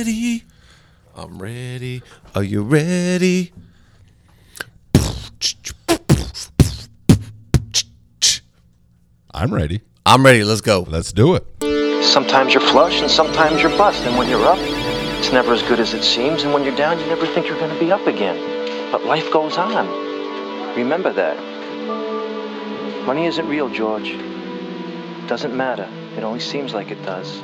ready. I'm ready. Are you ready? I'm ready. I'm ready. Let's go. Let's do it. Sometimes you're flush and sometimes you're bust. And when you're up, it's never as good as it seems. And when you're down, you never think you're going to be up again. But life goes on. Remember that. Money isn't real, George. It Doesn't matter. It only seems like it does.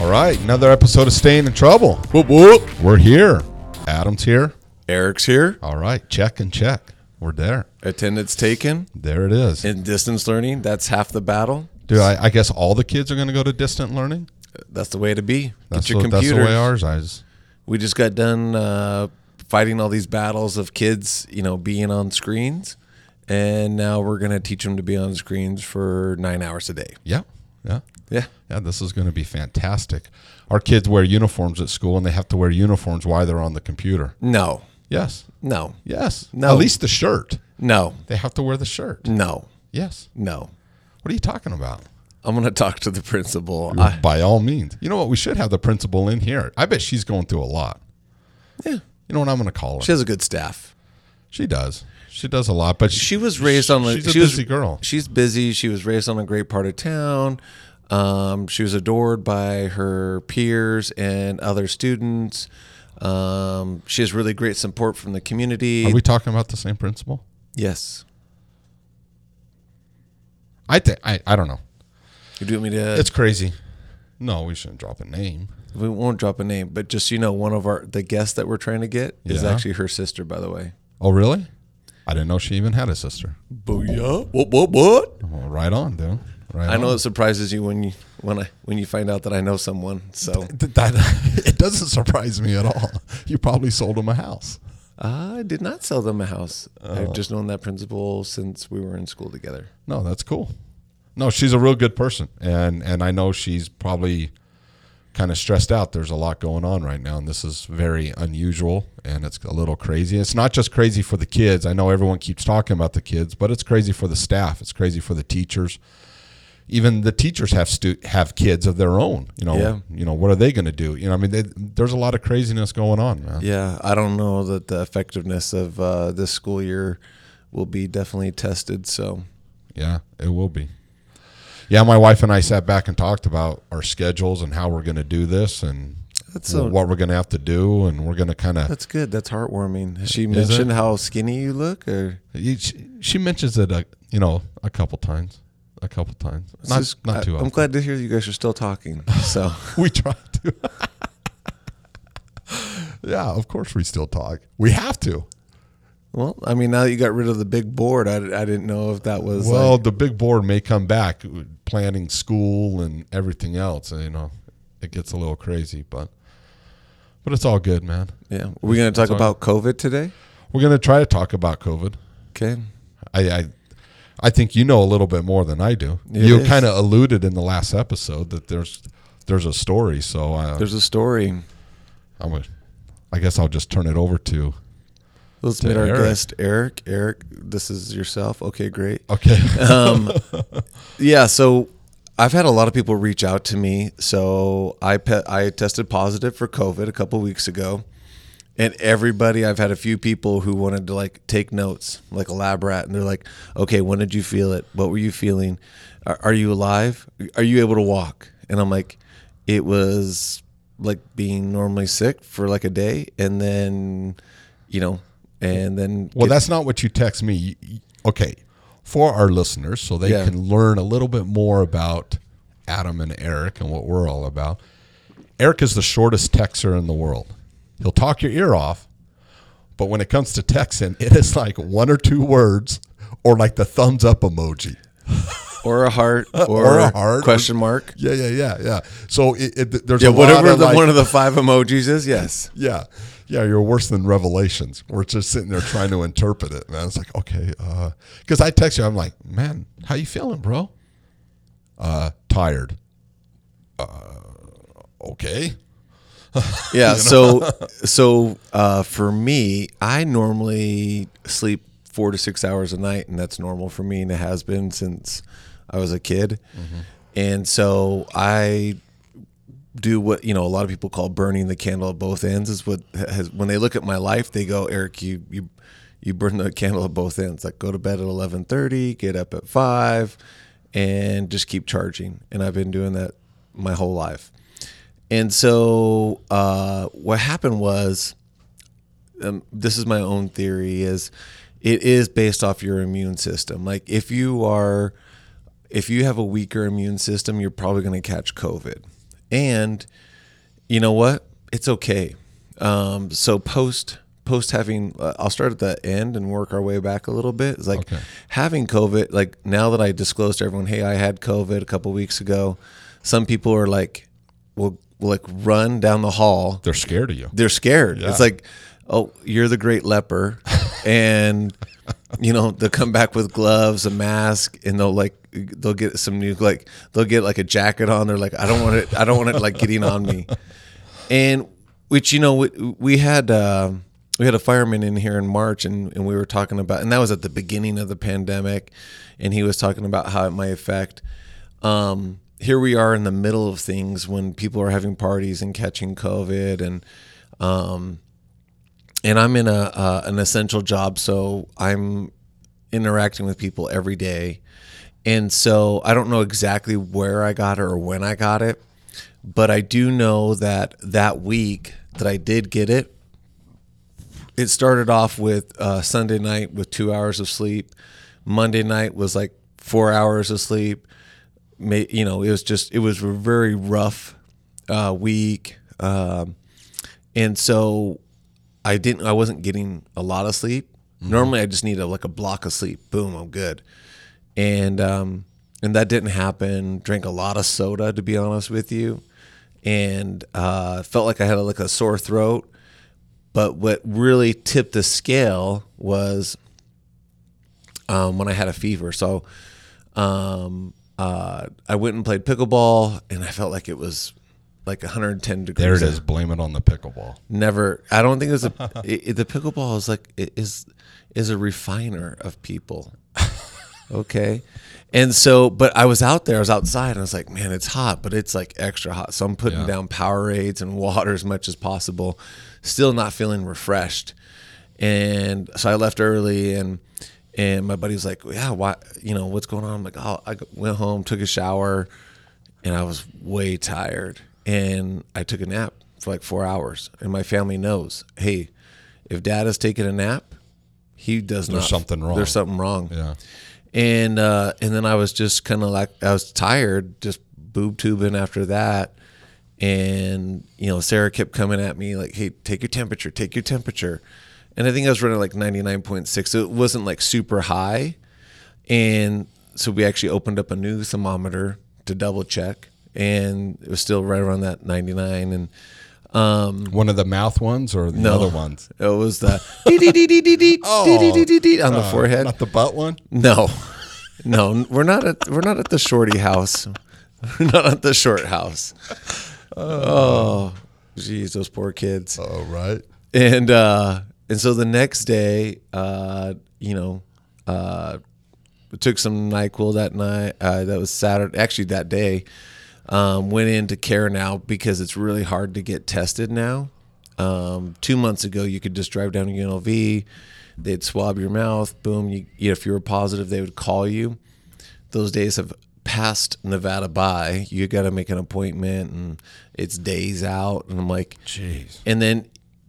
All right, another episode of Staying in Trouble. Whoop whoop. We're here. Adam's here. Eric's here. All right, check and check. We're there. Attendance taken. There it is. In distance learning, that's half the battle. Dude, I, I guess all the kids are going to go to distant learning. That's the way to be. That's, Get your what, that's the computer. way ours is. We just got done uh, fighting all these battles of kids, you know, being on screens, and now we're gonna teach them to be on screens for nine hours a day. Yeah, yeah, Yeah. yeah. This is going to be fantastic. Our kids wear uniforms at school, and they have to wear uniforms while they're on the computer. No. Yes, No. yes. No. At least the shirt. No. They have to wear the shirt. No. Yes. No. What are you talking about? I'm gonna talk to the principal. I, By all means. You know what? We should have the principal in here. I bet she's going through a lot. yeah. You know what I'm going to call her? She has a good staff. She does. She does a lot, but She was raised on. A, She's a she busy was, girl. She's busy. She was raised on a great part of town. Um, she was adored by her peers and other students. Um, she has really great support from the community. Are we talking about the same principal? yes. I think I, I don't know. You do me to? It's crazy. No, we shouldn't drop a name. we won't drop a name, but just so you know, one of our the guests that we're trying to get is actually her sister, by the way. Oh, really? I didn't know she even had a sister. Booyah! What? What? What? Oh, right on, dude. Right I know on. it surprises you when you when I when you find out that I know someone. So Th- that it doesn't surprise me at all. You probably sold them a house. I did not sell them a house. Oh. I've just known that principal since we were in school together. No, that's cool. No, she's a real good person, and and I know she's probably kind of stressed out. There's a lot going on right now, and this is very unusual, and it's a little crazy. It's not just crazy for the kids. I know everyone keeps talking about the kids, but it's crazy for the staff. It's crazy for the teachers. Even the teachers have stu- have kids of their own. You know, Yeah. you know what are they going to do? You know, I mean, they, there's a lot of craziness going on, man. Yeah, I don't know that the effectiveness of uh, this school year will be definitely tested. So Yeah, it will be. Yeah, my wife and I sat back and talked about our schedules and how we're going to do this and That's a- what we're going to have to do, and we're going to kind of. that's good. That's heartwarming. Has she mentioned how skinny you look, or She, she mentions it, a, you know, a couple times, a couple times, not just- not I- too I'm glad to hear you guys are still talking. So we try to. yeah, of course we still talk. We have to. Well, I mean, now that you got rid of the big board, I, I didn't know if that was Well, like, the big board may come back, planning school and everything else. You know, it gets a little crazy, but but it's all good, man. yeah. we're we going to talk about COVID today? We're going to try to talk about COVID. Okay. I, I I think you know a little bit more than I do. It you kind of alluded in the last episode that there's there's a story, so uh, There's a story. I'm a, I guess I'll just turn it over to. Let's meet our Eric. guest, Eric. Eric, this is yourself. Okay, great. Okay. um, yeah, so I've had a lot of people reach out to me. So I pe- I tested positive for COVID a couple weeks ago, and everybody I've had a few people who wanted to like take notes, like a lab rat, and they're like, "Okay, when did you feel it? What were you feeling? Are, are you alive? Are you able to walk?" And I'm like, "It was like being normally sick for like a day, and then, you know." Mm-hmm. And then well, get- that's not what you text me. Okay, for our listeners, so they Yeah. can learn a little bit more about Adam and Eric and what we're all about. Eric is the shortest texter in the world. He'll talk your ear off, but when it comes to texting, it is like one or two words or like the thumbs up emoji. or a heart or, Or a heart. question mark. Yeah, yeah, yeah, yeah. So it, it, there's Yeah, a lot whatever of the, like- one of the five emojis is. Yes. yeah, yeah. You're worse than Revelations. We're just sitting there trying to interpret it, man. It's like okay, because I text you, I'm like, man, how you feeling, bro? Uh, tired. Uh, okay. Yeah. So so uh, for me, I normally sleep four to six hours a night, and that's normal for me, and it has been since I was a kid, and so I do what you know a lot of people call burning the candle at both ends. Is what has when they look at my life, they go, Eric, you you you burn the candle at both ends. Like go to bed at eleven thirty, get up at five, and just keep charging. And I've been doing that my whole life. And so uh, what happened was, um, this is my own theory, is it is based off your immune system. Like if you are, if you have a weaker immune system, you're probably going to catch COVID. And you know what? It's okay. Um, so post post having, uh, I'll start at the end and work our way back a little bit. It's like Okay. having COVID. Like now that I disclosed to everyone, hey, I had COVID a couple weeks ago. Some people are like, will like run down the hall They're scared of you. they're scared. Yeah. It's like, oh, you're the great leper, and you know they'll come back with gloves, a mask, and they'll like they'll get some new like they'll get like a jacket on. They're like, I don't want it. I don't want it like getting on me. And which you know we, we had uh, we had a fireman in here in March, and and we were talking about, and that was at the beginning of the pandemic, and he was talking about how it might affect. Um, here we are in the middle of things when people are having parties and catching COVID, and um, and I'm in a uh, an essential job, so I'm interacting with people every day, and so I don't know exactly where I got it or when I got it, but I do know that that week that I did get it, it started off with uh, Sunday night with two hours of sleep. Monday night was like four hours of sleep. You know, it was just it was a very rough uh, week, um, and so I didn't. I wasn't getting a lot of sleep. Normally, I just need a, like a block of sleep. Boom, I'm good. And um, and that didn't happen. Drank a lot of soda, to be honest with you, and uh, felt like I had like a sore throat. But what really tipped the scale was um, when I had a fever. So um, uh, I went and played pickleball, and I felt like it was like 110 degrees. There it is. Blame it on the pickleball. Never. I don't think it's a. it, it- the pickleball is like it is is a refiner of people. Okay. And so, but I was out there, I was outside, and I was like, man, it's hot, but it's like extra hot. So I'm putting Yeah. down Powerades and water as much as possible, still not feeling refreshed. And so I left early, and and my buddy was like, yeah, why, you know, what's going on? I'm like, oh, I went home, took a shower, and I was way tired. And I took a nap for like four hours. And my family knows, hey, if dad is taking a nap, he does There's not. something wrong. There's something wrong Yeah. And uh, and then I was just kind of like I was tired, just boob tubing after that, and you know Sarah kept coming at me like, "Hey, take your temperature, take your temperature," and I think I was running like ninety nine point six. So it wasn't like super high, and so we actually opened up a new thermometer to double check, and it was still right around that ninety nine, and um, One of the mouth ones or the no, other ones? It was the oh, on the uh, forehead. Not the butt one? No. No, we're not at we're not at the shorty house. We're not at the short house. Oh, oh jeez, those poor kids. Oh, right. And uh and so the next day, uh, you know, uh took some NyQuil that night. Uh that was Saturday actually that day um, went into care now because it's really hard to get tested now. Um, two months ago, you could just drive down to UNLV. They'd swab your mouth. Boom. You, if you were positive, they would call you. Those days have passed Nevada by. You got to make an appointment, and it's days out. And I'm like, Jeez. and then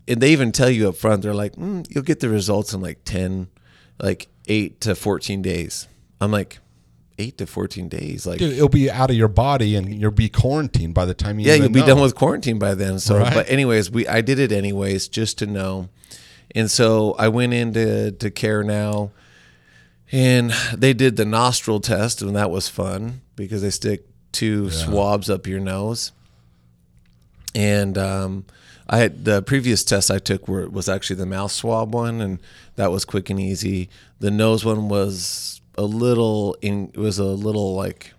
and they even tell you up front they're like mm, you'll get the results in like 10 like 8 to 14 days i'm like 8 to 14 days like Dude, it'll be out of your body and you'll be quarantined by the time you yeah you'll be know. done with quarantine by then so Right. but anyways we i did it anyways just to know and so i went into to care now and they did the nostril test and that was fun because they stick two swabs up your nose and um, I had the previous test I took were, was actually the mouth swab one, and that was quick and easy. The nose one was a little in, it was a little like,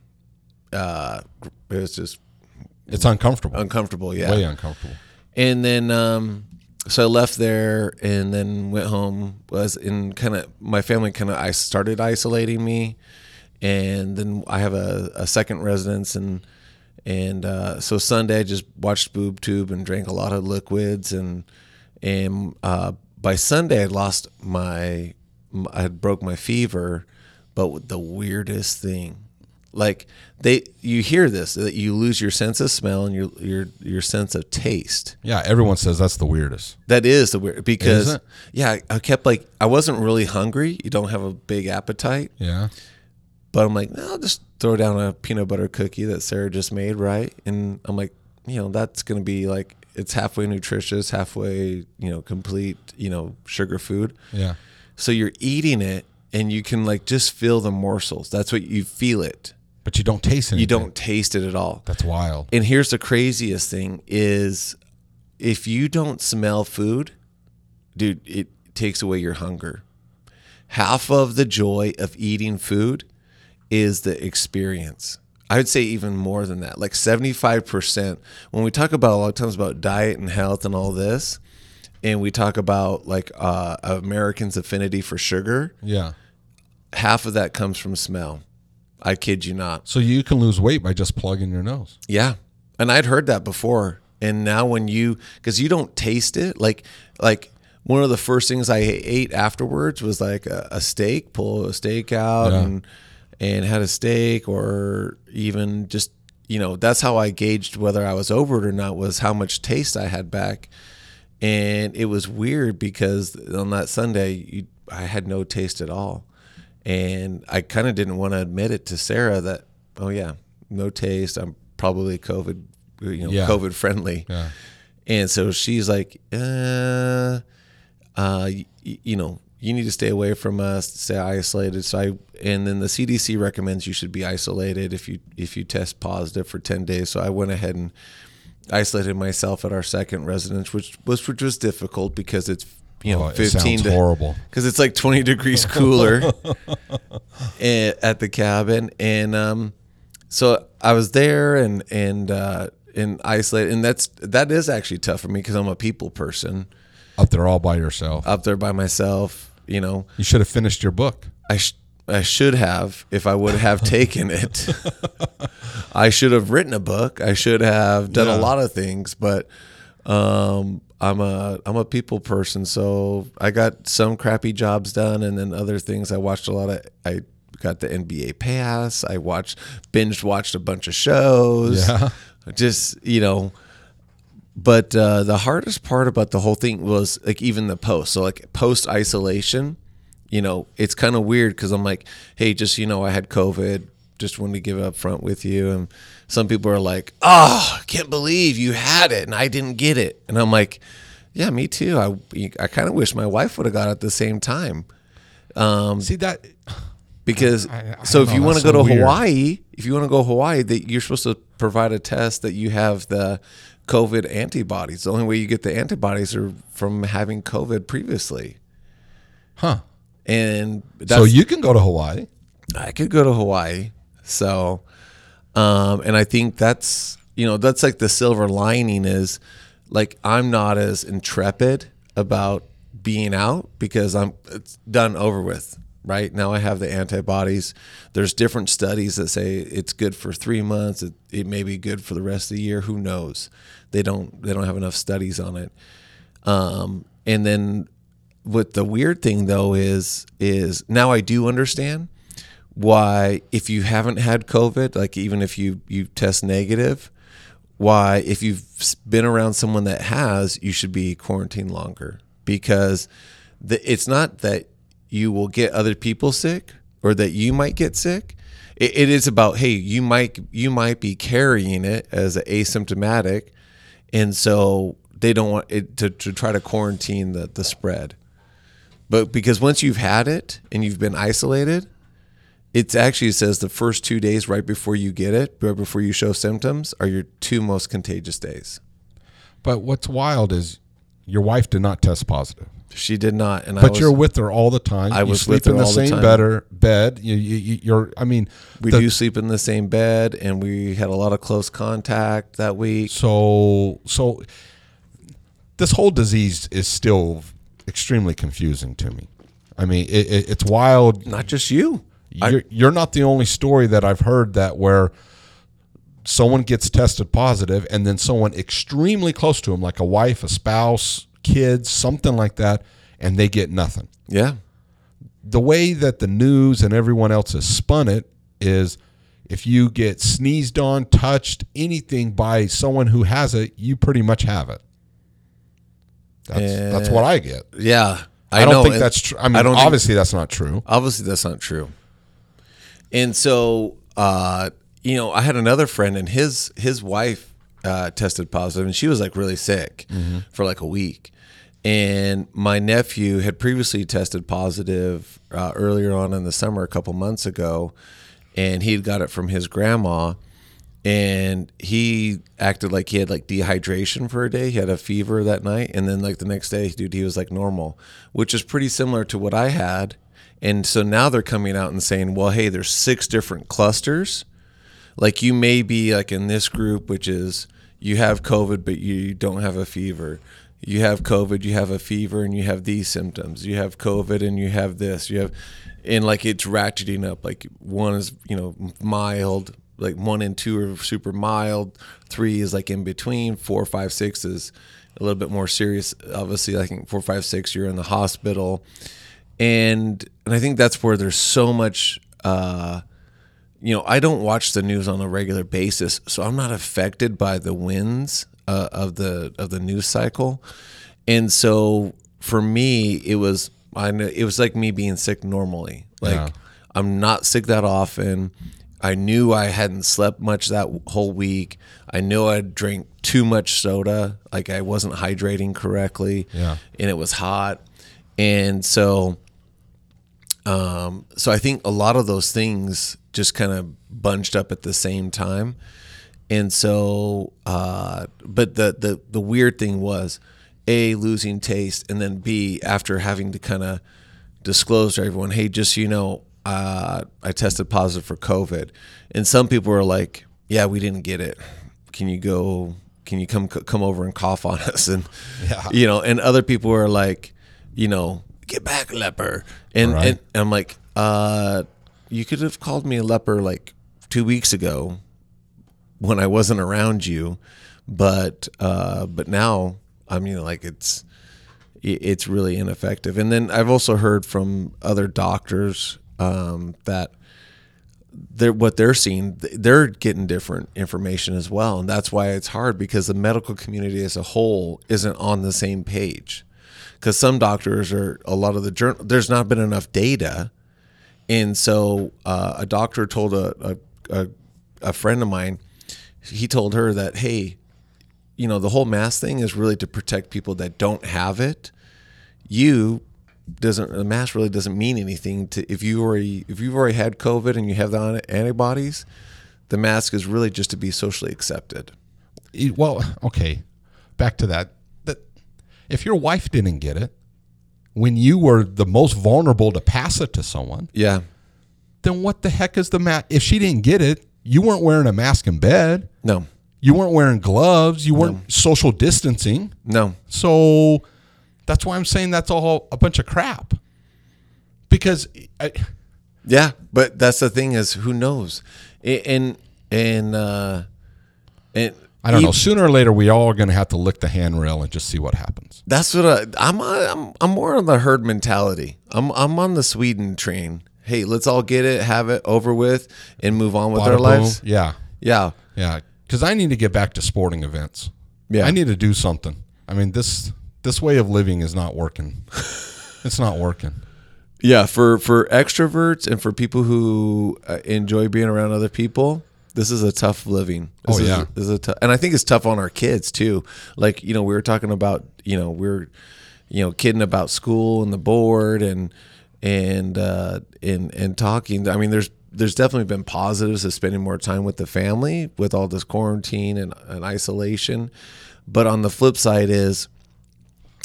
uh, it was just It's uncomfortable. uncomfortable, yeah. Way uncomfortable. And then, um, so I left there and then went home. Was in kind of my family kind of I started isolating me, and then I have a, a second residence, and and uh, so Sunday I just watched Boob Tube and drank a lot of liquids, and and uh, by Sunday I lost my I had broke my fever, but the weirdest thing like they you hear this that you lose your sense of smell and your your your sense of taste Yeah, everyone says that's the weirdest. that is the weird because Is it? yeah I kept like i wasn't really hungry you don't have a big appetite Yeah. but i'm like no, i'll just throw down a peanut butter cookie that sarah just made right and i'm like you know that's gonna be like it's halfway nutritious halfway you know complete you know sugar food Yeah. so you're eating it and you can like just feel the morsels that's what you feel it But you don't taste it. you don't taste it at all That's wild. And here's the craziest thing is if you don't smell food, dude, it takes away your hunger. Half of the joy of eating food is the experience. I would say even more than that. Like 75%. When we talk about a lot of times about diet and health and all this, and we talk about like uh, Americans' affinity for sugar, Yeah. half of that comes from smell. I kid you not. So you can lose weight by just plugging your nose. Yeah. And I'd heard that before. And now when you cuz you don't taste it, like like one of the first things I ate afterwards was like a, a steak, pull a steak out Yeah. and and had a steak or even just you know, that's how I gauged whether I was over it or not was how much taste I had back. And it was weird because on that Sunday you, I had no taste at all. And I kind of didn't want to admit it to Sarah that, oh yeah, no taste. I'm probably COVID, you know, Yeah. COVID friendly. Yeah. And so she's like, uh, uh, y- y- you know, you need to stay away from us, stay isolated. So I, and then the CDC recommends you should be isolated if you if you test positive for ten days. So I went ahead and isolated myself at our second residence, which was which was difficult because it's you know Oh, it fifteen sounds to horrible. because it's like 20 degrees cooler a- at the cabin and um so i was there and and uh and isolated and that's that is actually tough for me because i'm a people person Up there all by yourself. up there by myself you know You should have finished your book. i sh- I should have if I would have taken it. I should have written a book. I should have done Yeah. a lot of things, but um, I'm a I'm a people person, so I got some crappy jobs done, and then other things. I watched a lot of. I got the NBA pass. I watched binge watched a bunch of shows. Yeah. Just you know, but uh, the hardest part about the whole thing was like even the post. So like post isolation, you know, it's kind of weird because I'm like, hey, just you know, I had COVID. Just wanted to give it up front with you. And some people are like, oh, I can't believe you had it and I didn't get it. And I'm like, yeah, me too. I I kind of wish my wife would have got it at the same time um, See that because I- I so if you want to go so to weird. Hawaii, if you want to go Hawaii, that you're supposed to provide a test that you have the COVID antibodies. The only way you get the antibodies are from having COVID previously. Huh. And that's, So you can go to Hawaii. I could go to Hawaii. So, um, and I think that's you know that's like the silver lining is like I'm not as intrepid about being out because I'm it's done over with. Right now, I have the antibodies. There's different studies that say it's good for three months. It, it may be good for the rest of the year. Who knows? They don't. They don't have enough studies on it. Um, and then what the weird thing though is is now I do understand why if you haven't had COVID, like even if you you test negative, why if you've been around someone that has, you should be quarantined longer because the, it's not that you will get other people sick or that you might get sick. It, it is about hey, you might you might be carrying it as asymptomatic, and so they don't want it to, to try to quarantine the, the spread. But because once you've had it and you've been isolated, it actually says the first two days right before you get it, right before you show symptoms, are your two most contagious days. But what's wild is your wife did not test positive. She did not, and I But was, you're with her all the time. I you was sleep with her in the all the same better bed. You, you, you're. I mean, we the- do sleep in the same bed, and we had a lot of close contact that week. So so this whole disease is still extremely confusing to me. I mean, it, it, it's wild. Not just you. you're, you're not the only story that I've heard that where someone gets tested positive and then someone extremely close to them, like a wife, a spouse, kids, something like that, and they get nothing. Yeah. The way that the news and everyone else has spun it is if you get sneezed on, touched, anything by someone who has it, you pretty much have it. That's, that's what I get. Yeah. I, don't know, think and that's true. I mean, don't think- obviously that's not true. obviously that's not true. And so, uh, you know, I had another friend, and his his wife uh, tested positive, and she was like really sick for like a week. And my nephew had previously tested positive uh, earlier on in the summer, a couple months ago, and he'd got it from his grandma. And he acted like he had like dehydration for a day. He had a fever that night, and then like the next day, dude, he was like normal, which is pretty similar to what I had. And so now they're coming out and saying, well, hey, there's six different clusters. Like you may be like in this group, which is you have COVID, but you don't have a fever. You have COVID, you have a fever, and you have these symptoms. You have COVID, and you have this. You have, and like it's ratcheting up. Like one is, you know, mild. Like one and two are super mild. Three is like in between. Four, five, six is a little bit more serious. Obviously, I think four, five, six, you're in the hospital and and I think that's where there's so much. Uh, you know, I don't watch the news on a regular basis, so I'm not affected by the winds uh, of the of the news cycle, and so for me, it was I know it was like me being sick normally. Like Yeah. I'm not sick that often. I knew I hadn't slept much that whole week. I knew I'd drink too much soda, like I wasn't hydrating correctly, Yeah. and it was hot, and so um, so I think a lot of those things just kind of bunched up at the same time. And so, uh, but the, the, the weird thing was A, losing taste, and then B, after having to kind of disclose to everyone, hey, just so you know, uh, I tested positive for COVID. And some people were like, yeah, we didn't get it. Can you go, can you come, come over and cough on us? And, Yeah. you know, and other people were like, you know, get back, leper. And, Right. and I'm like, uh, you could have called me a leper like two weeks ago when I wasn't around you, but uh, but now I mean, like it's it's really ineffective. And then I've also heard from other doctors um, that they're what they're seeing they're getting different information as well. And that's why it's hard because the medical community as a whole isn't on the same page. Because some doctors are a lot of the journal there's not been enough data. And so uh, a doctor told a, a, a, a friend of mine he told her that hey you know the whole mask thing is really to protect people that don't have it. You doesn't the mask really doesn't mean anything to if you already if you've already had COVID and you have the antibodies, the mask is really just to be socially accepted. Well, okay, back to that. That if your wife didn't get it when you were the most vulnerable to pass it to someone, Yeah. then what the heck is the mask? If she didn't get it, you weren't wearing a mask in bed. No. You weren't wearing gloves. You weren't social distancing. No. So that's why I'm saying that's all a bunch of crap. Because I, Yeah, but that's the thing is who knows, and and uh, and I don't know. Sooner or later, we all are going to have to lick the handrail and just see what happens. That's what I, I'm. I'm I'm more on the herd mentality. I'm I'm on the Sweden train. Hey, let's all get it, have it over with, and move on with Bada our boom. lives. Yeah, Yeah, yeah. Because I need to get back to sporting events. Yeah. I need to do something. I mean this this way of living is not working. it's not working. Yeah, for for extroverts and for people who uh, enjoy being around other people, this is a tough living. This Oh, is, yeah. this is a tough, and I think it's tough on our kids too. Like you know, we were talking about you know we're you know kidding about school and the board and and uh, and and talking. I mean, there's there's definitely been positives of spending more time with the family with all this quarantine and, and isolation, but on the flip side is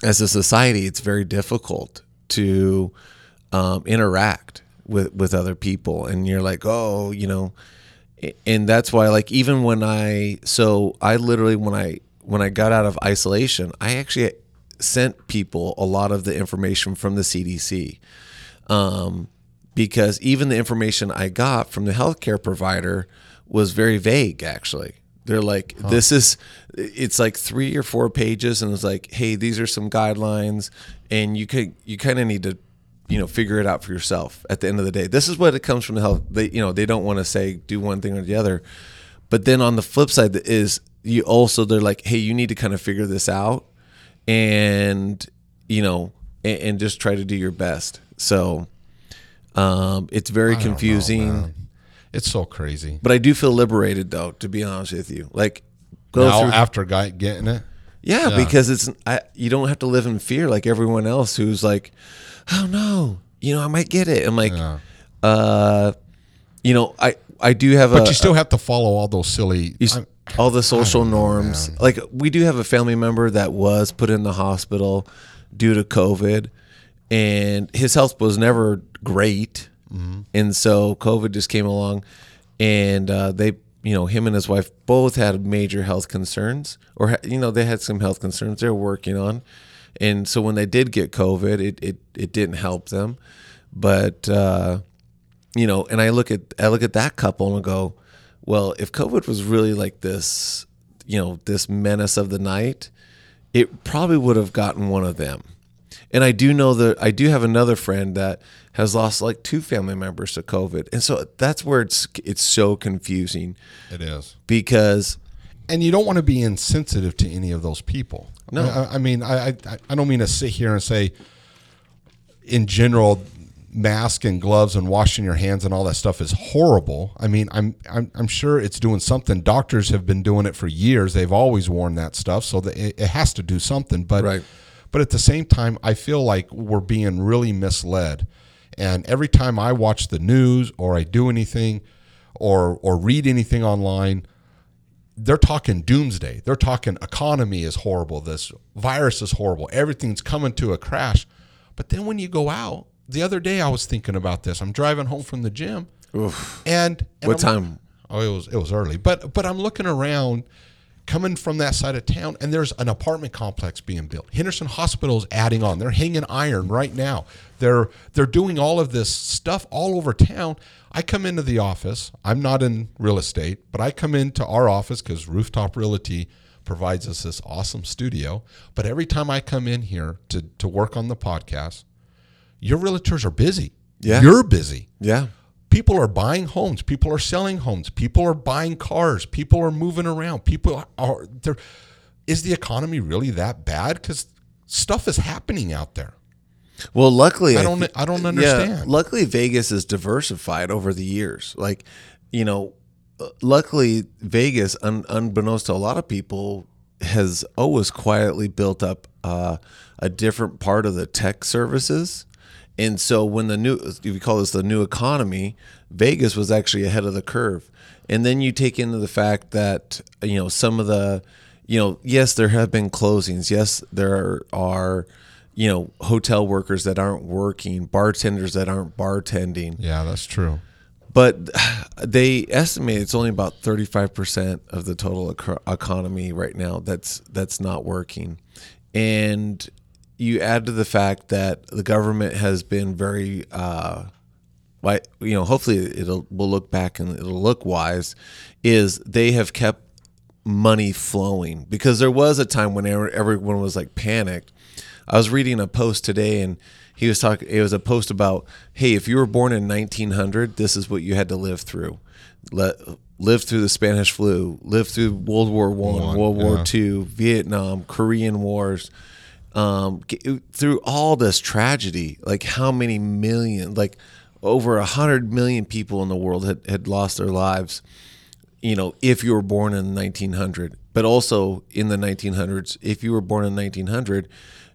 as a society, it's very difficult to um, interact with with other people, and you're like, oh, you know, and that's why, like, even when I, so I literally when I when I got out of isolation, I actually sent people a lot of the information from the CDC. Um, because even the information I got from the healthcare provider was very vague. Actually, they're like, "This is," it's like three or four pages, and it's like, "Hey, these are some guidelines, and you could you kind of need to." You know, figure it out for yourself. At the end of the day, this is what it comes from the health. They, you know, they don't want to say do one thing or the other, but then on the flip side is you also they're like, hey, you need to kind of figure this out, and you know, and, and just try to do your best. So um, it's very know, confusing, man. It's so crazy. but I do feel liberated though. To be honest with you, like go Now through, after guy getting it, yeah, yeah. because it's I, you don't have to live in fear like everyone else who's like, oh no, you know, I might get it. I'm like, Yeah. uh, you know, I I do have but a you still have to follow all those silly. all the social know, norms. Like we do have a family member that was put in the hospital due to COVID, and his health was never great, Mm-hmm. and so COVID just came along, and uh, they, you know, him and his wife both had major health concerns, or you know, they had some health concerns they're working on, and so when they did get COVID, it it it didn't help them, but. Uh, you know, and I look at I look at that couple and I go, well, if COVID was really like this, you know, this menace of the night, it probably would have gotten one of them. And I do know that I do have another friend that has lost like two family members to COVID, and so that's where it's it's so confusing it is. because and you don't want to be insensitive to any of those people. No. I, I mean, I, I I don't mean to sit here and say, in general, mask and gloves and washing your hands and all that stuff is horrible. I mean, I'm I'm, I'm sure it's doing something. Doctors have been doing it for years. They've always worn that stuff, so that it, it has to do something. But Right. but at the same time, I feel like we're being really misled. And every time I watch the news or I do anything or or read anything online, they're talking doomsday. They're talking economy is horrible. This virus is horrible. Everything's coming to a crash. But then when you go out, the other day I was thinking about this. I'm driving home from the gym, and, and what I'm- time? Oh, it was it was early, but but I'm looking around, coming from that side of town, and there's an apartment complex being built. Henderson Hospital is adding on. They're hanging iron right now. They're they're doing all of this stuff all over town. I come into the office. I'm not in real estate, but I come into our office because Rooftop Realty provides us this awesome studio. But every time I come in here to to work on the podcast, your realtors are busy. Yeah. You're busy Yeah, people are buying homes people are selling homes people are buying cars people are moving around people are there is the economy really that bad because stuff is happening out there Well, luckily, I don't- thi- I don't yeah, understand. luckily, Vegas is diversified over the years. Like, you know, uh, luckily, Vegas, un, unbeknownst to a lot of people, has always quietly built up uh, a different part of the tech services. And so, when the new, if you call this the new economy, Vegas was actually ahead of the curve. And then you take into the fact that you know some of the, you know, yes, there have been closings. Yes, there are you know, hotel workers that aren't working, bartenders that aren't bartending. yeah that's true But they estimate it's only about 35% of the total economy right now that's that's not working. And you add to the fact that the government has been very uh why you know, hopefully it'll we'll look back and it'll look wise is they have kept money flowing because there was a time when everyone was like panicked. I was reading a post today and he was talking it was a post about hey if you were born in 1900 this is what you had to live through Let, live through the Spanish flu live through World War 1 One, World War. 2 Vietnam Korean wars um, through all this tragedy like how many million like over a hundred million people in the world had, had lost their lives you know, if you were born in 1900, but also in the 1900s, if you were born in 1900,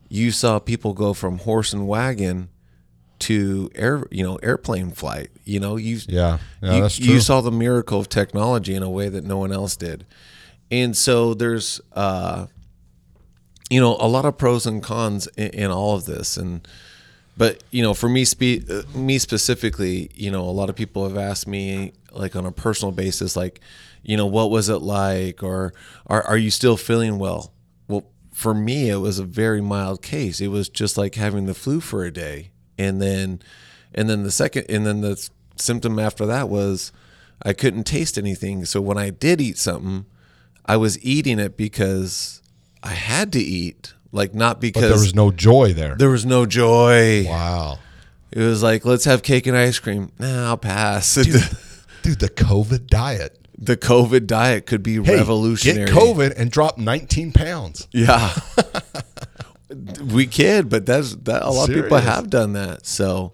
you saw people go from horse and wagon to air, you know, airplane flight. You know, you yeah yeah you, that's true you saw the miracle of technology in a way that no one else did. And so there's, uh, you know, a lot of pros and cons in, in all of this. And, but you know, for me, spe- uh, me specifically, you know, a lot of people have asked me, like on a personal basis, like, you know, what was it like, or are are you still feeling well? Well, for me, it was a very mild case. It was just like having the flu for a day, and then, And then the second, and then the symptom after that was I couldn't taste anything. So when I did eat something, I was eating it because I had to eat, like not because But there was no joy there. there was no joy. wow. It was like, let's have cake and ice cream. Nah, I'll pass. Dude, the COVID diet. the COVID diet could be Hey, revolutionary. Get COVID and drop 19 pounds. Yeah. we kid, but that's that a lot of people have done that. So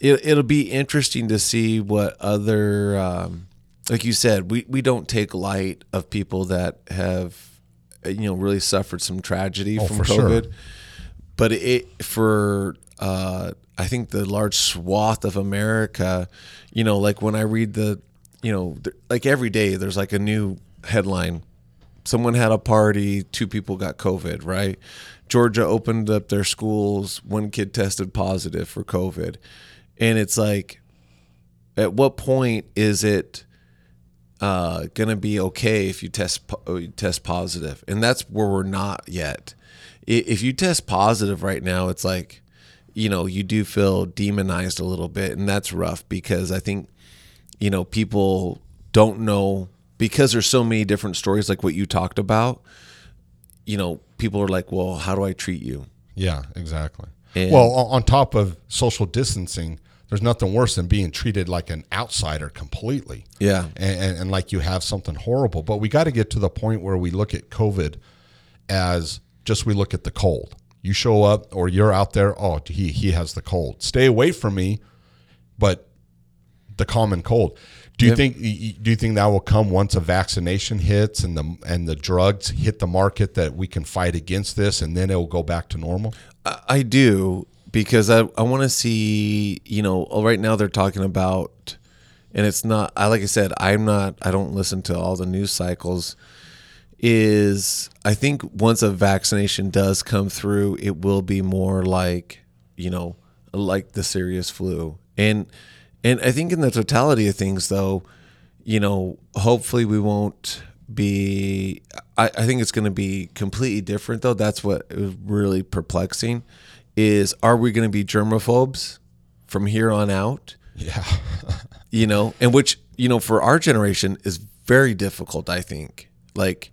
it it'll be interesting to see what other um, like you said, we, we don't take light of people that have you know really suffered some tragedy from Oh, sure. COVID. But it for uh, I think the large swath of America, you know, like when I read the, you know, th- like every day there's like a new headline someone had a party, two people got COVID, right? Georgia opened up their schools, one kid tested positive for COVID. And it's like, at what point is it uh, going to be okay if you test po- test? And that's where we're not yet. If you test positive right now, it's like, you know, you do feel demonized a little bit. And that's rough because I think you know, people don't know because there's so many different stories like what you talked about. You know, people are like, "Well, how do I treat you?" Yeah, exactly. And- well, on top of social distancing, there's nothing worse than being treated like an outsider completely. Yeah. And, and, and like you have something horrible. But we got to get to the point where we look at COVID as just we look at the cold. You show up or you're out there, oh, he, he has the cold. Stay away from me, but the common cold. Do you Yep. think do you think that will come once a vaccination hits and the and the drugs hit the market that we can fight against this and then it will go back to normal? I, I do because I I want to see. You know, oh, right now they're talking about, and it's not. I like I said, I'm not. I don't listen to all the news cycles. Is I think once a vaccination does come through, it will be more like you know, like the serious flu, and and I think in the totality of things, though, you know, hopefully we won't be. I, I think it's going to be completely different, though. That's what is really perplexing. Is are we going to be germaphobes from here on out? Yeah. You know, and which you know for our generation is very difficult. I think like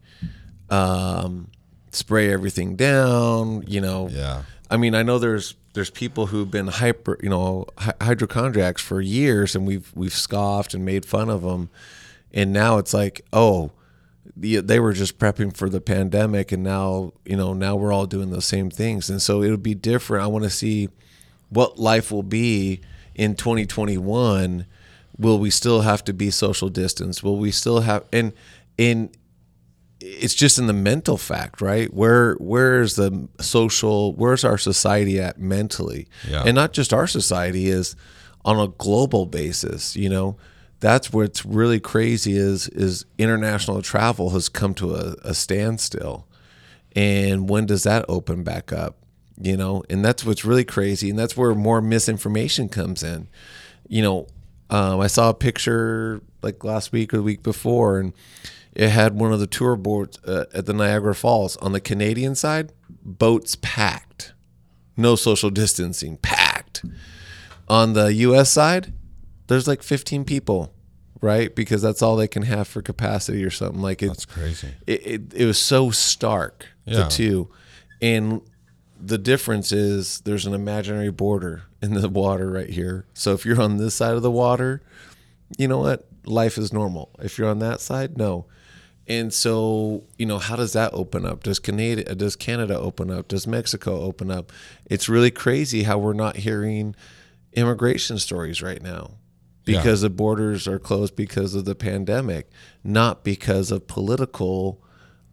um, spray everything down. You know, Yeah. I mean, I know there's there's people who've been hyper, you know, hy- hypochondriacs for years, and we've we've scoffed and made fun of them, and now it's like, oh, the, they were just prepping for the pandemic, and now you know now we're all doing the same things, and so it'll be different. I want to see what life will be in 2021. Will we still have to be social distance? Will we still have and in it's just in the mental fact, right? Where where's the social where's our society at mentally? Yeah. And not just our society is on a global basis, you know. That's what's really crazy is is international travel has come to a, a standstill. And when does that open back up? You know, and that's what's really crazy, and that's where more misinformation comes in. You know, um, I saw a picture like last week or the week before, and it had one of the tour boats uh, at the Niagara Falls. On the Canadian side, boats packed, no social distancing, packed. On the U.S. side, there's like 15 people, right? Because that's all they can have for capacity or something. Like it, That's crazy. it, it, it was so stark Yeah. the two. And the difference is there's an imaginary border in the water right here. So if you're on this side of the water you know what? Life is normal. If you're on that side no. And so you know how does that open up? Does canada does canada open up? Does mexico open up? It's really crazy how we're not hearing immigration stories right now Yeah. because the borders are closed because of the pandemic, not because of political,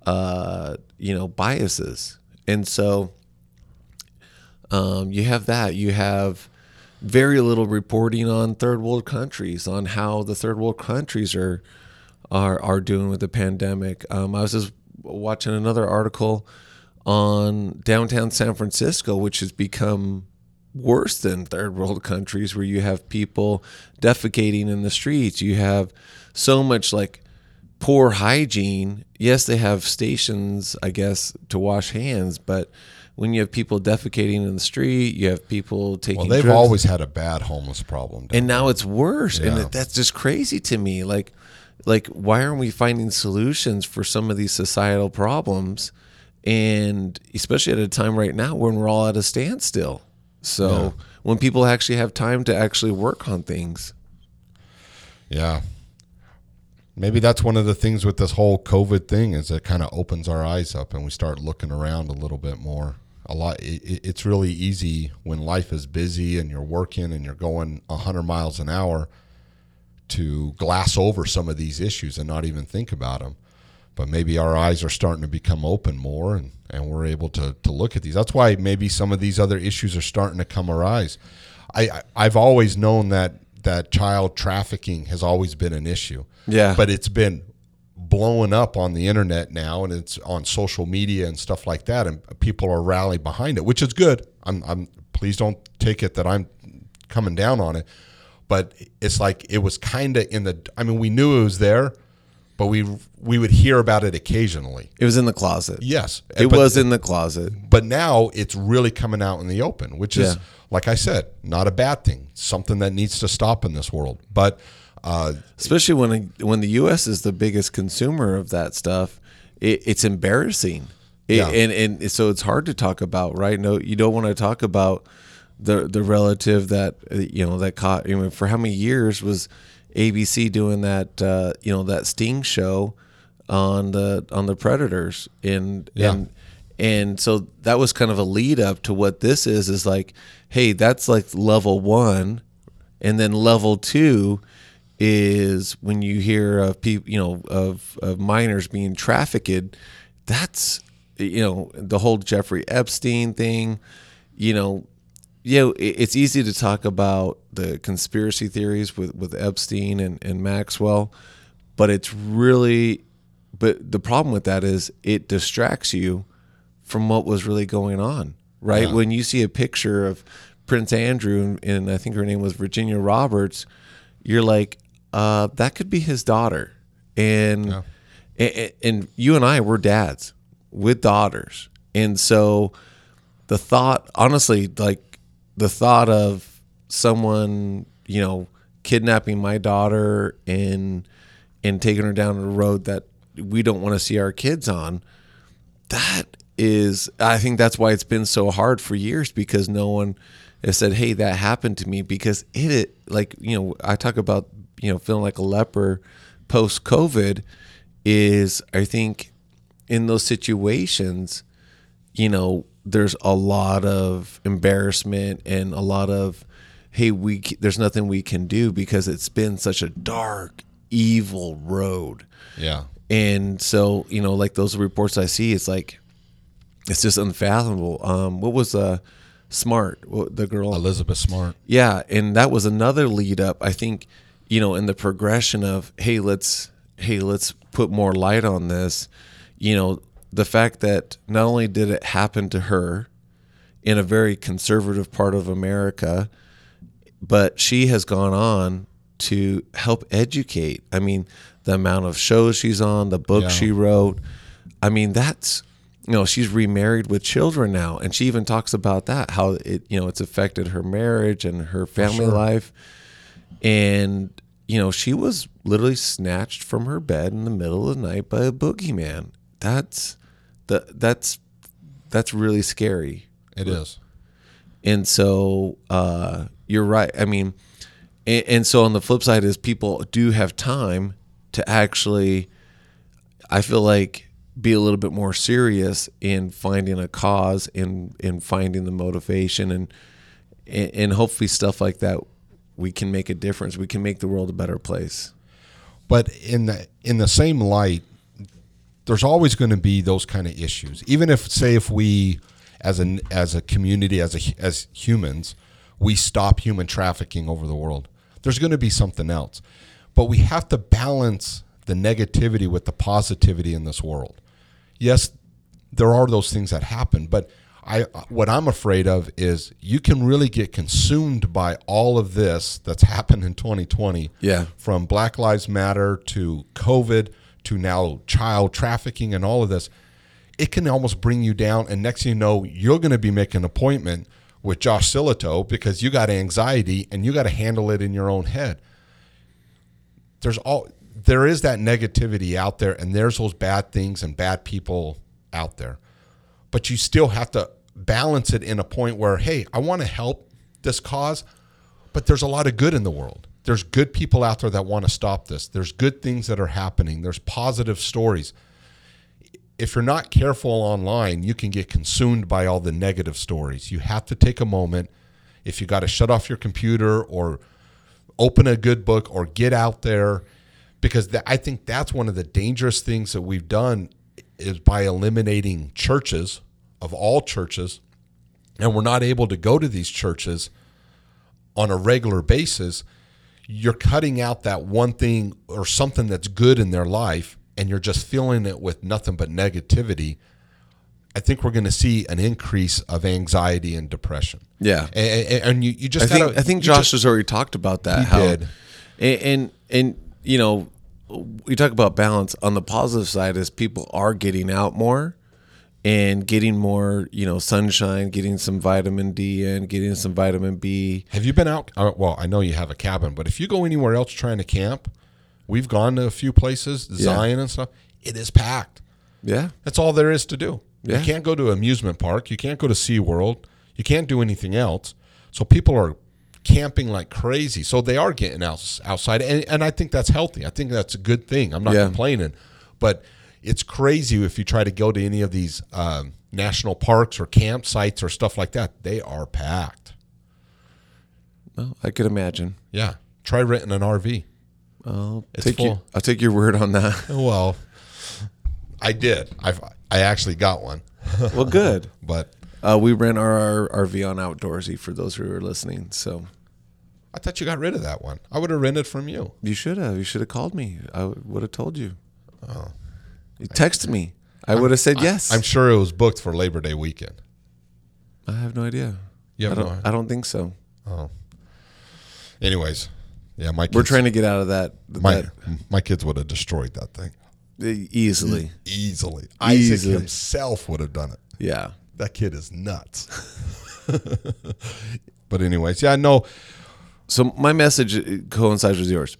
uh, you know, biases. And so um, you have that. You have very little reporting on third world countries on how the third world countries are are are doing with the pandemic. Um, I was just watching another article on downtown San Francisco, which has become worse than third world countries where you have people defecating in the streets. You have so much like poor hygiene. Yes, they have stations, I guess, to wash hands, but when you have people defecating in the street, you have people taking. Well, they've drugs, always had a bad homeless problem. and now it's worse, and Yeah. it, that's just crazy to me. Like, like why aren't we finding solutions for some of these societal problems? And especially at a time right now when we're all at a standstill. So when people actually have time to actually work on things. Yeah. Maybe that's one of the things with this whole COVID thing is it kind of opens our eyes up and we start looking around a little bit more. A lot. It- it's really easy when life is busy and you're working and you're going 100 miles an hour to glass over some of these issues and not even think about them. But maybe our eyes are starting to become open more and, and we're able to, to look at these. That's why maybe some of these other issues are starting to come arise. I, I I've always known that that child trafficking has always been an issue. Yeah. But it's been blowing up on the internet now and it's on social media and stuff like that and people are rallying behind it, which is good. I'm I'm please don't take it that I'm coming down on it. But it's like it was kind of in the I mean we knew it was there, but we we would hear about it occasionally. It was in the closet. Yes. It but, was in the closet. but now it's really coming out in the open, which is, Yeah. like I said, not a bad thing. Something that needs to stop in this world. But uh, especially when when the U.S. is the biggest consumer of that stuff. It, it's embarrassing, It- Yeah. and and so it's hard to talk about, right? No, you don't want to talk about the the relative that uh, you know that caught. You know, for how many years was ABC doing that? Uh, you know, that Sting show on the on the Predators, and Yeah. and and so that was kind of a lead up to what this is. Is like, hey, that's like level one, and then level two is when you hear of people, you know, of, of minors being trafficked. That's you know the whole Jeffrey Epstein thing. You know, you know, it's easy to talk about the conspiracy theories with with Epstein and and Maxwell, but it's really, but the problem with that is it distracts you from what was really going on, right? When you see a picture of Prince Andrew and, and I think her name was Virginia Roberts, you're like, uh, that could be his daughter, and, and and you and I were dads with daughters, and so the thought, honestly, like the thought of someone, you know, kidnapping my daughter and and taking her down a road that we don't want to see our kids on that is i think that's why it's been so hard for years because no one has said hey that happened to me because it, it like you know i talk about you know feeling like a leper post covid is i think in those situations you know there's a lot of embarrassment and a lot of hey we there's nothing we can do because it's been such a dark evil road. Yeah, and so, you know, like those reports I see, it's like it's just unfathomable. Um, what was uh, Smart, the girl? Elizabeth Smart. Yeah, and that was another lead up. I think, you know, in the progression of hey, let's hey, let's put more light on this. You know, the fact that not only did it happen to her in a very conservative part of America, but she has gone on to help educate. I mean, the amount of shows she's on, the book Yeah. she wrote. I mean, that's you know, she's remarried with children now, and she even talks about that how it you know it's affected her marriage and her family sure. life. And you know, she was literally snatched from her bed in the middle of the night by a boogeyman. That's the that's that's really scary. It is. And so uh, you're right. I mean, and, and so on the flip side is people do have time to actually, I feel like, be a little bit more serious in finding a cause and in finding the motivation and and and hopefully stuff like that we can make a difference. We can make the world a better place. But in the in the same light, there's always going to be those kind of issues. Even if, say, if we as an as a community, as a as humans, we stop human trafficking over the world, there's going to be something else. But we have to balance the negativity with the positivity in this world. Yes, there are those things that happen, but I what I'm afraid of is you can really get consumed by all of this that's happened in 2020 Yeah. from Black Lives Matter to COVID to now child trafficking and all of this, it can almost bring you down. And next thing you know, you're going to be making an appointment with Josh Silito because you got anxiety and you got to handle it in your own head. There's all there is that negativity out there, and there's those bad things and bad people out there, but you still have to balance it in a point where, hey, I want to help this cause, but there's a lot of good in the world. There's good people out there that want to stop this. There's good things that are happening. There's positive stories. If you're not careful online, you can get consumed by all the negative stories. You have to take a moment. If you got to shut off your computer or open a good book or get out there, because th- I think that's one of the dangerous things that we've done is by eliminating churches of all churches, and we're not able to go to these churches on a regular basis you're cutting out that one thing or something that's good in their life and you're just filling it with nothing but negativity, I think we're going to see an increase of anxiety and depression. Yeah. And, and, and you, you just I think gotta, I think Josh just- has already talked about that. He how, did. And, and and you know, we talk about balance. On the positive side, is people are getting out more and getting more, you know, sunshine, getting some vitamin D in, getting some vitamin B. Have you been out? Uh, well, I know you have a cabin, but if you go anywhere else trying to camp, we've gone to a few places, Zion and stuff. It is packed. Yeah. That's all there is to do. Yeah. You can't go to an amusement park. You can't go to SeaWorld. You can't do anything else. So people are camping like crazy. So they are getting out, outside. And, and I think that's healthy. I think that's a good thing. I'm not Yeah. complaining. But it's crazy if you try to go to any of these um, national parks or campsites or stuff like that. They are packed. Well, I could imagine. Yeah. Try renting an RV. I'll It's take you. I'll take your word on that. Well, I did. I I actually got one, well, good. but Uh, we rent our, our RV on Outdoorsy for those who are listening. So I thought you got rid of that one. I would have rented from you. you should have. You should have called me. I would have told you. Oh. You texted me. I would have said yes. I'm sure it was booked for Labor Day weekend. I have no idea. You have I don't. no- I don't think so. Oh. Anyways, yeah, my kids, We're trying to get out of that. my that my kids would have destroyed that thing easily. easily. Isaac Easily. himself would have done it. Yeah. That kid is nuts. but anyways, yeah, no, So my message coincides with yours.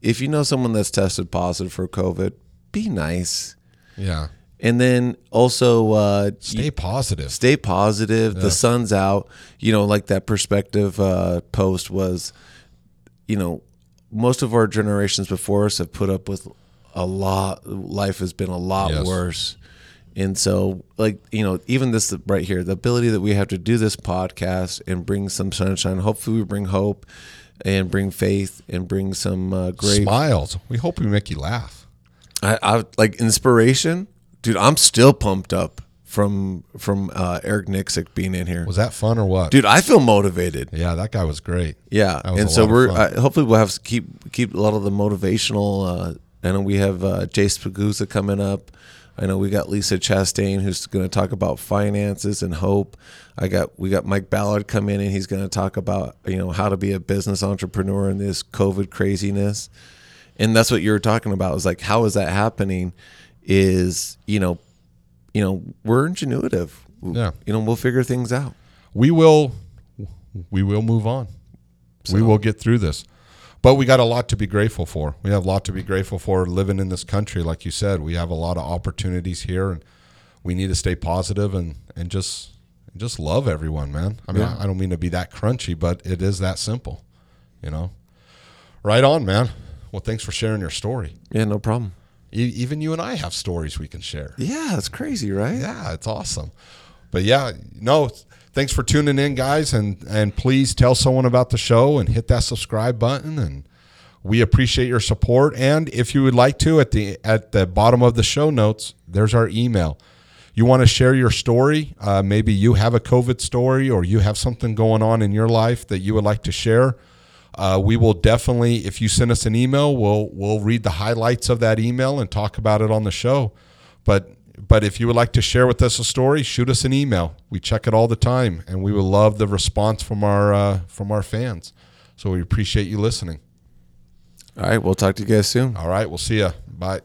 If you know someone that's tested positive for COVID, be nice, yeah, and then also uh, stay positive. stay positive. The sun's out. You know, like that perspective uh, post was, you know, most of our generations before us have put up with a lot. Life has been a lot Yes. worse. And so, like, you know, even this right here, the ability that we have to do this podcast and bring some sunshine, hopefully, we bring hope and bring faith and bring some uh, great, Smiles. We hope we make you laugh. I, I like inspiration. Dude, I'm still pumped up from from uh, Eric Nixick being in here. Was that fun or what? Dude, I feel motivated. Yeah, that guy was great. Yeah, was and so we're uh, hopefully we'll have to keep keep a lot of the motivational. Uh, I know we have uh, Jace Pagusa coming up. I know we got Lisa Chastain who's going to talk about finances and hope. I got we got Mike Ballard come in and he's going to talk about you know how to be a business entrepreneur in this COVID craziness. And that's what you were talking about. Is like how is that happening? Is you know, you know we're ingenuitive. Yeah. You know we'll figure things out. we will we will move on. we will get through this. But we got a lot to be grateful for. We have a lot to be grateful for living in this country like you said. We have a lot of opportunities here and we need to stay positive and and just just love everyone, man. I mean, Yeah. I don't mean to be that crunchy, but it is that simple, you know. Right on, man. Well, thanks for sharing your story. Yeah, no problem. E- even you and I have stories we can share. Yeah, it's crazy, right? Yeah, it's awesome. But yeah, no, thanks for tuning in, guys, and and please tell someone about the show and hit that subscribe button. And we appreciate your support. And if you would like to, at the at the bottom of the show notes, there's our email. You want to share your story? Uh, maybe you have a COVID story, or you have something going on in your life that you would like to share. Uh, we will definitely, if you send us an email, we'll we'll read the highlights of that email and talk about it on the show. But but if you would like to share with us a story, shoot us an email. We check it all the time, and we will love the response from our uh, from our fans. So we appreciate you listening. All right, we'll talk to you guys soon. All right, we'll see ya. Bye.